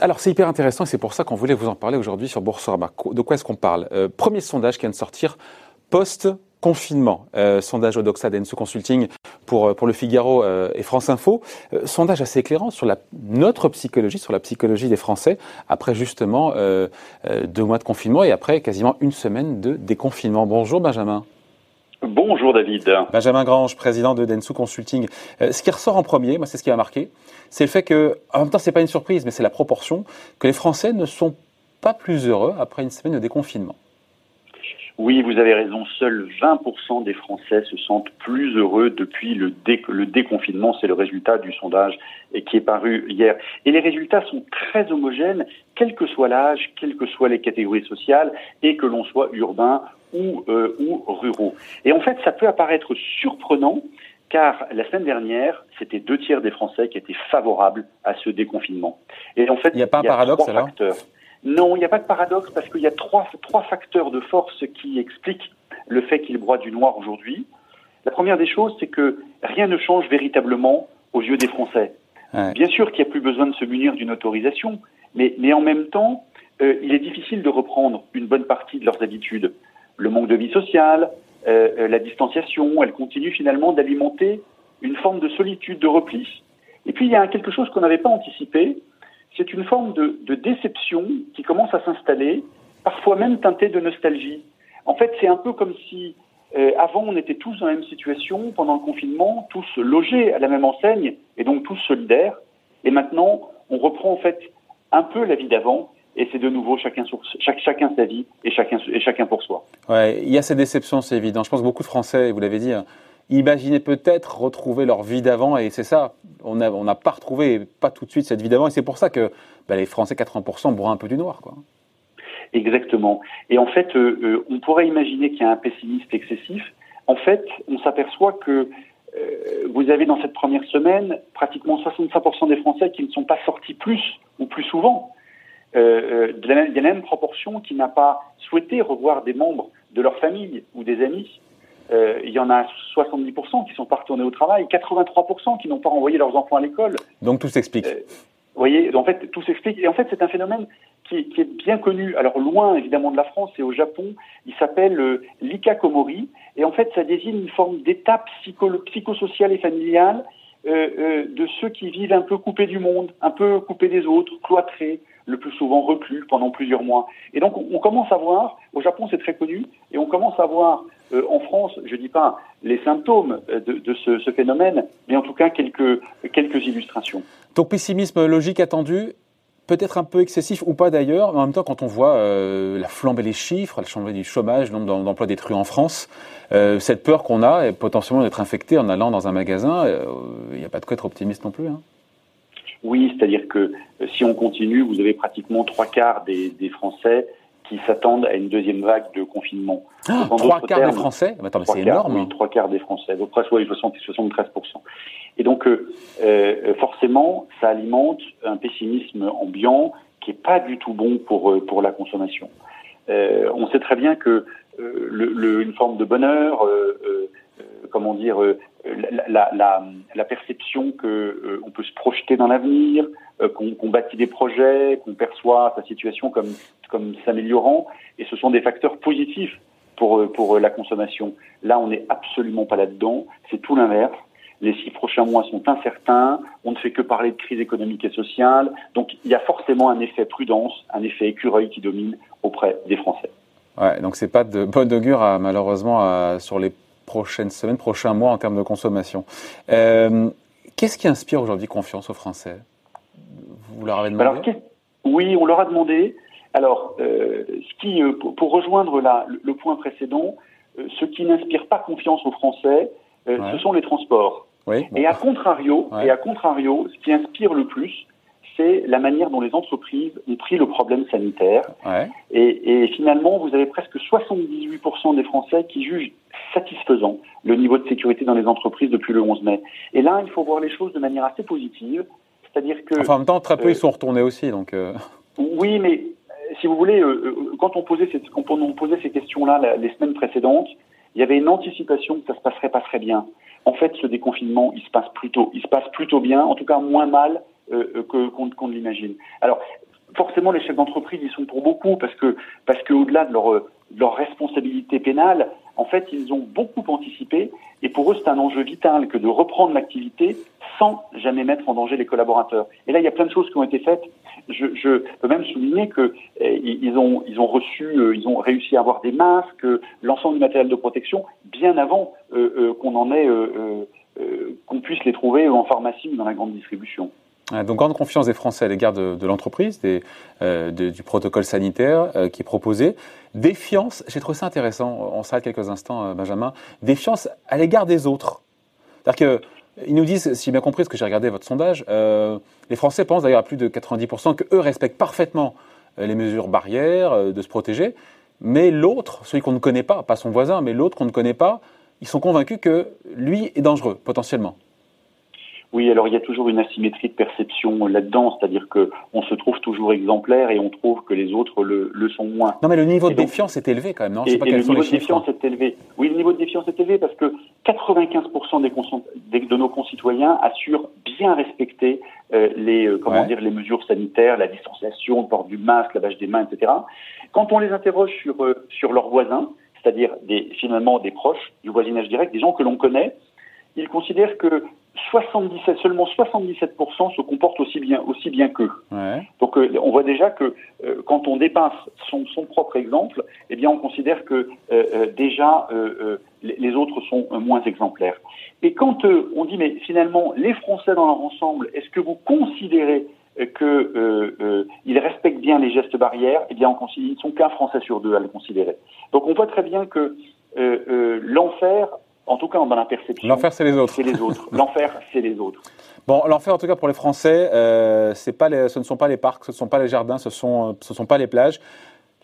Alors c'est hyper intéressant et c'est pour ça qu'on voulait vous en parler aujourd'hui sur Boursorama. De quoi est-ce qu'on parle? Euh, Premier sondage qui vient de sortir post confinement. Euh, sondage Odoxa d'Enso Consulting pour, euh, pour le Figaro et France Info. sondage assez éclairant sur notre psychologie, sur la psychologie des Français, après justement deux mois de confinement et après quasiment une semaine de déconfinement. Bonjour Benjamin. Bonjour David. Benjamin Grange, président de Densu Consulting. Euh, ce qui ressort en premier, moi c'est ce qui m'a marqué, c'est le fait que, en même temps c'est pas une surprise, mais c'est la proportion, que les Français ne sont pas plus heureux après une semaine de déconfinement. Oui, vous avez raison. Seuls 20% des Français se sentent plus heureux depuis le, le déconfinement. C'est le résultat du sondage qui est paru hier. Et les résultats sont très homogènes, quel que soit l'âge, quelles que soient les catégories sociales, et que l'on soit urbain ou, euh, ou ruraux. Et en fait, ça peut apparaître surprenant car la semaine dernière, c'était deux tiers des Français qui étaient favorables à ce déconfinement. Et en fait, il n'y a pas un paradoxe alors? Non, il n'y a pas de paradoxe parce qu'il y a trois, trois facteurs de force qui expliquent le fait qu'il broie du noir aujourd'hui. La première des choses, c'est que rien ne change véritablement aux yeux des Français. Bien sûr qu'il n'y a plus besoin de se munir d'une autorisation, mais, mais en même temps, euh, il est difficile de reprendre une bonne partie de leurs habitudes le manque de vie sociale, euh, euh, la distanciation, elle continue finalement d'alimenter une forme de solitude, de repli. Et puis il y a quelque chose qu'on n'avait pas anticipé, c'est une forme de, déception qui commence à s'installer, parfois même teintée de nostalgie. En fait, c'est un peu comme si euh, avant on était tous dans la même situation pendant le confinement, tous logés à la même enseigne et donc tous solidaires. Et maintenant, on reprend en fait un peu la vie d'avant et c'est de nouveau chacun, chaque, chacun sa vie et chacun, et chacun pour soi. Ouais, il y a ces déceptions, c'est évident. Je pense que beaucoup de Français, vous l'avez dit, hein, imaginaient peut-être retrouver leur vie d'avant et c'est ça. On n'a on pas retrouvé, pas tout de suite, cette vie d'avant et c'est pour ça que bah, les Français, 80%, broient un peu du noir. Quoi. Exactement. Et en fait, euh, euh, on pourrait imaginer qu'il y a un pessimisme excessif. En fait, on s'aperçoit que euh, vous avez dans cette première semaine pratiquement 65% des Français qui ne sont pas sortis plus ou plus souvent. Euh, de, la même, de la même proportion qui n'a pas souhaité revoir des membres de leur famille ou des amis. Euh, il y en a 70% qui sont pas retournés au travail, 83% qui n'ont pas renvoyé leurs enfants à l'école. Donc tout s'explique. Euh, vous voyez, en fait, tout s'explique. Et en fait, c'est un phénomène qui, qui, est bien connu. Alors loin, évidemment, de la France et au Japon, il s'appelle euh, l'ikakomori. Et en fait, ça désigne une forme d'étape psychosociale et familiale euh, euh, de ceux qui vivent un peu coupés du monde, un peu coupés des autres, cloîtrés, le plus souvent reclus pendant plusieurs mois. Et donc on, commence à voir, au Japon c'est très connu, et on commence à voir euh, en France, je ne dis pas les symptômes de, ce, phénomène, mais en tout cas quelques, quelques illustrations. Donc pessimisme logique attendu, peut-être un peu excessif ou pas d'ailleurs, mais en même temps, quand on voit euh, la flambée des chiffres, la flambée du chômage, le nombre d'emplois détruits en France, euh, cette peur qu'on a potentiellement d'être infecté en allant dans un magasin, il euh, n'y a pas de quoi être optimiste non plus. Hein. Oui, c'est-à-dire que si on continue, vous avez pratiquement trois quarts des, des Français qui s'attendent à une deuxième vague de confinement. Ah, trois quarts des Français Attends, c'est énorme. Oui, trois quarts des Français, donc presque 73%. Et donc, euh, euh, forcément, ça alimente un pessimisme ambiant qui n'est pas du tout bon pour, euh, pour la consommation. Euh, on sait très bien que euh, le, le, une forme de bonheur, comment dire, la, la, perception que on peut se projeter dans l'avenir, qu'on bâtit des projets, qu'on perçoit sa situation comme, comme s'améliorant, et ce sont des facteurs positifs pour, pour la consommation. Là, on n'est absolument pas là-dedans, c'est tout l'inverse. Les six prochains mois sont incertains, on ne fait que parler de crise économique et sociale, donc il y a forcément un effet prudence, un effet écureuil qui domine auprès des Français. Ouais, donc c'est pas de bonne augure malheureusement sur les prochaines semaines, prochains mois en termes de consommation. Euh, qu'est-ce qui inspire aujourd'hui confiance aux Français? Vous leur avez demandé? Oui, on leur a demandé. Alors, euh, ce qui, euh, pour, rejoindre la, le, point précédent, ce qui n'inspire pas confiance aux Français, ce sont les transports. Et à contrario, et à contrario, ce qui inspire le plus, c'est la manière dont les entreprises ont pris le problème sanitaire. Et, et, finalement, vous avez presque 78% des Français qui jugent satisfaisant le niveau de sécurité dans les entreprises depuis le 11 mai. Et là, il faut voir les choses de manière assez positive. C'est-à-dire que. Enfin, en même temps, très peu, ils euh, sont retournés aussi. Donc, euh. Oui, mais euh, si vous voulez, quand on posait, cette, quand on posait ces questions-là les semaines précédentes, il y avait une anticipation que ça se passerait pas très bien. en fait, ce déconfinement, il se passe plutôt, il se passe plutôt bien, en tout cas moins mal euh, que qu'on ne l'imagine. Alors, forcément, les chefs d'entreprise, ils sont pour beaucoup parce que parce qu'au-delà de leur de leur responsabilité pénale, en fait, ils ont beaucoup anticipé et pour eux, c'est un enjeu vital que de reprendre l'activité sans jamais mettre en danger les collaborateurs. Et là, il y a plein de choses qui ont été faites. Je, peux même souligner que eh, ils ont reçu, euh, ils ont réussi à avoir des masques, l'ensemble du matériel de protection bien avant euh, euh, qu'on en ait, qu'on puisse les trouver en pharmacie ou dans la grande distribution. Donc grande confiance des Français à l'égard de, l'entreprise, euh, du protocole sanitaire euh, qui est proposé. Défiance, j'ai trouvé ça intéressant, on s'arrête quelques instants, euh, Benjamin, défiance à l'égard des autres. C'est-à-dire qu'ils nous disent, si j'ai bien compris ce que j'ai regardé votre sondage, euh, les Français pensent d'ailleurs à plus de 90% qu'eux respectent parfaitement les mesures barrières, de se protéger, mais l'autre, celui qu'on ne connaît pas, pas son voisin, mais l'autre qu'on ne connaît pas, ils sont convaincus que lui est dangereux, potentiellement. Oui, alors il y a toujours une asymétrie de perception là-dedans, c'est-à-dire que on se trouve toujours exemplaire et on trouve que les autres le, le sont moins. Non, mais le niveau de défiance est élevé quand même, non? Et, pas et le niveau de défiance est élevé. Oui, le niveau de défiance est élevé parce que 95% des, de nos concitoyens assurent bien respecter euh, les euh, comment dire les mesures sanitaires, la distanciation, le port du masque, lavage des mains, etc. Quand on les interroge sur euh, sur leurs voisins, c'est-à-dire des, finalement des proches du voisinage direct, des gens que l'on connaît, ils considèrent que 77, seulement 77% se comportent aussi bien, aussi bien qu'eux. Donc euh, on voit déjà que euh, quand on dépasse son, son, propre exemple, eh bien on considère que euh, déjà les autres sont moins exemplaires. Et quand on dit mais finalement les Français dans leur ensemble, est-ce que vous considérez qu'ils respectent bien les gestes barrières? Eh bien on considère, ils ne sont qu'un Français sur deux à le considérer. Donc on voit très bien que l'enfer en tout cas, dans la perception. L'enfer, c'est les autres. C'est les autres. L'enfer, c'est les autres. Bon, l'enfer, en tout cas, pour les Français, euh, pas les, ce ne sont pas les parcs, ce ne sont pas les jardins, ce ne sont, ce sont pas les plages.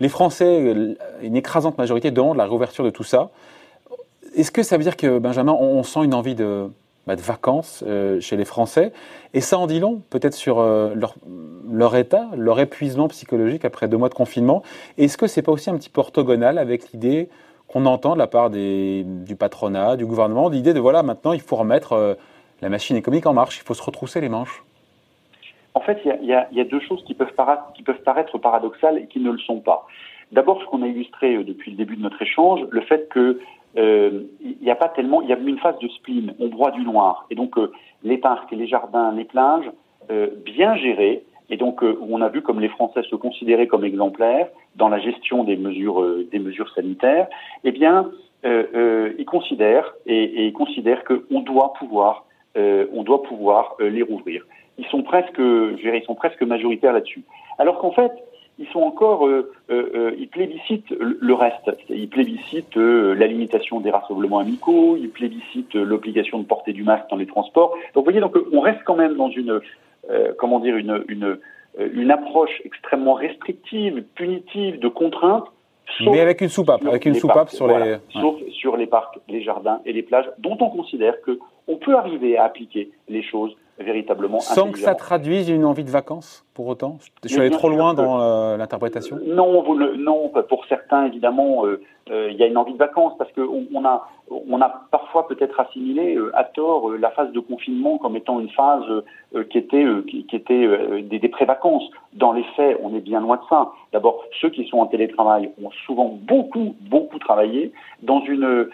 Les Français, une écrasante majorité, demandent la réouverture de tout ça. Est-ce que ça veut dire que, Benjamin, on, sent une envie de, bah, de vacances euh, chez les Français? Et ça en dit long, peut-être sur euh, leur, leur état, leur épuisement psychologique après deux mois de confinement. Est-ce que c'est pas aussi un petit peu orthogonal avec l'idée qu'on entend de la part du patronat, du gouvernement, l'idée de voilà, maintenant il faut remettre euh, la machine économique en marche, il faut se retrousser les manches. En fait, il y a, deux choses qui peuvent, paraître, paradoxales et qui ne le sont pas. D'abord, ce qu'on a illustré euh, depuis le début de notre échange, le fait que euh, il n'y a pas tellement, il y a une phase de spleen, on broie du noir, et donc les parcs, les jardins, les plages, bien gérés, et donc on a vu comme les Français se considéraient comme exemplaires dans la gestion des mesures euh, des mesures sanitaires, eh bien euh, ils considèrent et, et ils considèrent qu'on doit pouvoir on doit pouvoir les rouvrir. Ils sont presque, je dirais, ils sont presque majoritaires là-dessus. Alors qu'en fait, ils sont encore, euh, euh, ils plébiscitent le reste. Ils plébiscitent euh, la limitation des rassemblements amicaux, ils plébiscitent l'obligation de porter du masque dans les transports. Donc, vous voyez, donc on reste quand même dans une, euh, comment dire, une, une, euh, une approche extrêmement restrictive, punitive, de contrainte. Mais avec une soupape, avec une soupape sur les. Sauf sur les parcs, les jardins et les plages, dont on considère que on peut arriver à appliquer les choses véritablement. Sans que ça traduise une envie de vacances, pour autant Je suis allé trop loin dans euh, l'interprétation? Non, vous non, pour certains, évidemment, euh, euh, il y a une envie de vacances parce qu'on on a, on a parfois peut-être assimilé à tort la phase de confinement comme étant une phase qui était, qui, était des, des pré-vacances. Dans les faits, on est bien loin de ça. D'abord, ceux qui sont en télétravail ont souvent beaucoup, beaucoup travaillé dans une,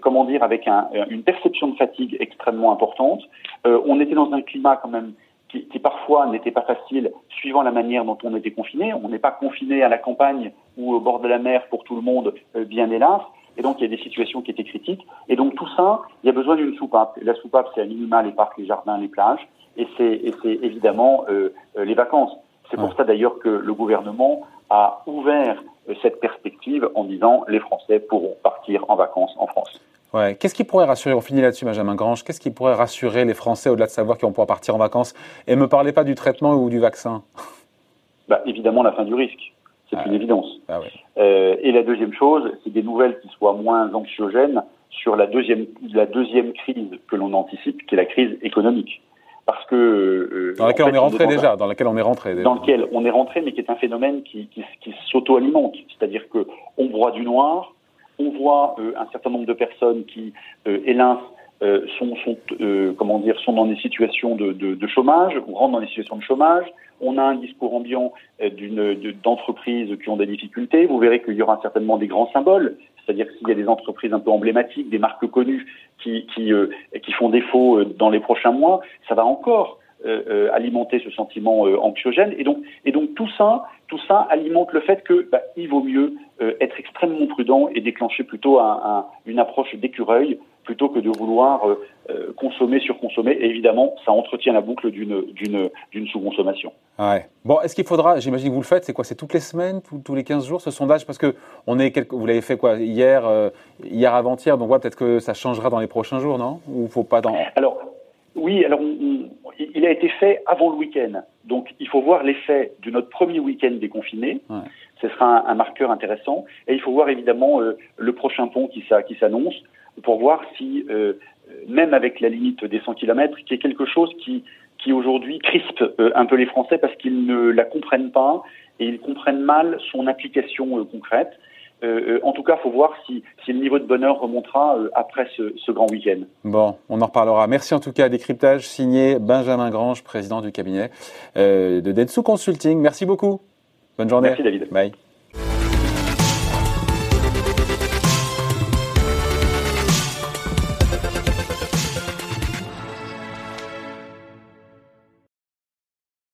comment dire, avec un, une perception de fatigue extrêmement importante. on était dans un climat quand même qui, qui parfois n'était pas facile suivant la manière dont on était confiné. On n'est pas confiné à la campagne ou au bord de la mer pour tout le monde, euh, bien hélas. Et donc, il y a des situations qui étaient critiques. Et donc, tout ça, il y a besoin d'une soupape. Et la soupape, c'est à minima les parcs, les jardins, les plages. Et c'est évidemment euh, euh, les vacances. C'est pour ça d'ailleurs que le gouvernement a ouvert cette perspective en disant les Français pourront partir en vacances en France. Ouais. Qu'est-ce qui pourrait rassurer, on finit là-dessus Benjamin Grange, qu'est-ce qui pourrait rassurer les Français au-delà de savoir qu'ils vont pouvoir partir en vacances Et ne me parlez pas du traitement ou du vaccin. Bah, évidemment la fin du risque, c'est une évidence. Ah ouais. euh, et la deuxième chose, c'est des nouvelles qui soient moins anxiogènes sur la deuxième, la deuxième crise que l'on anticipe, qui est la crise économique. Parce que euh, dans laquelle on est rentré déjà, dans laquelle on est rentré. Dans lequel on est rentré, mais qui est un phénomène qui, qui, qui s'auto-alimente, c'est-à-dire que on broie du noir, on voit euh, un certain nombre de personnes qui euh, élincent sont, sont comment dire, sont dans des situations de, de, de, chômage ou rentrent dans des situations de chômage. On a un discours ambiant d'entreprises qui ont des difficultés. Vous verrez qu'il y aura certainement des grands symboles. C'est-à-dire s'il y a des entreprises un peu emblématiques, des marques connues qui, qui, qui font défaut dans les prochains mois, ça va encore euh, euh, alimenter ce sentiment euh, anxiogène. Et donc, et donc tout ça, tout ça alimente le fait que bah, il vaut mieux être extrêmement prudent et déclencher plutôt un, une approche d'écureuil plutôt que de vouloir consommer, surconsommer. Et évidemment, ça entretient la boucle d'une d'une d'une sous-consommation. Ouais. Bon, est-ce qu'il faudra, j'imagine que vous le faites, c'est quoi C'est toutes les semaines, tous, les 15 jours ce sondage? Parce que on est vous l'avez fait quoi hier, hier avant-hier, donc voilà, peut-être que ça changera dans les prochains jours, non? Ou faut pas dans? Alors oui, alors il a été fait avant le week-end. Donc il faut voir l'effet de notre premier week-end déconfiné. Ouais. Ce sera un, marqueur intéressant. Et il faut voir évidemment euh, le prochain pont qui, s'annonce pour voir si, euh, même avec la limite des 100 km, qui est quelque chose qui, qui aujourd'hui crispe euh, un peu les Français parce qu'ils ne la comprennent pas et ils comprennent mal son application concrète. Euh, euh, en tout cas, il faut voir si, le niveau de bonheur remontera euh, après ce, grand week-end. Bon, on en reparlera. Merci en tout cas. Décryptage signé Benjamin Grange, président du cabinet de Densu Consulting. Merci beaucoup. Bonne journée. Merci David. Bye.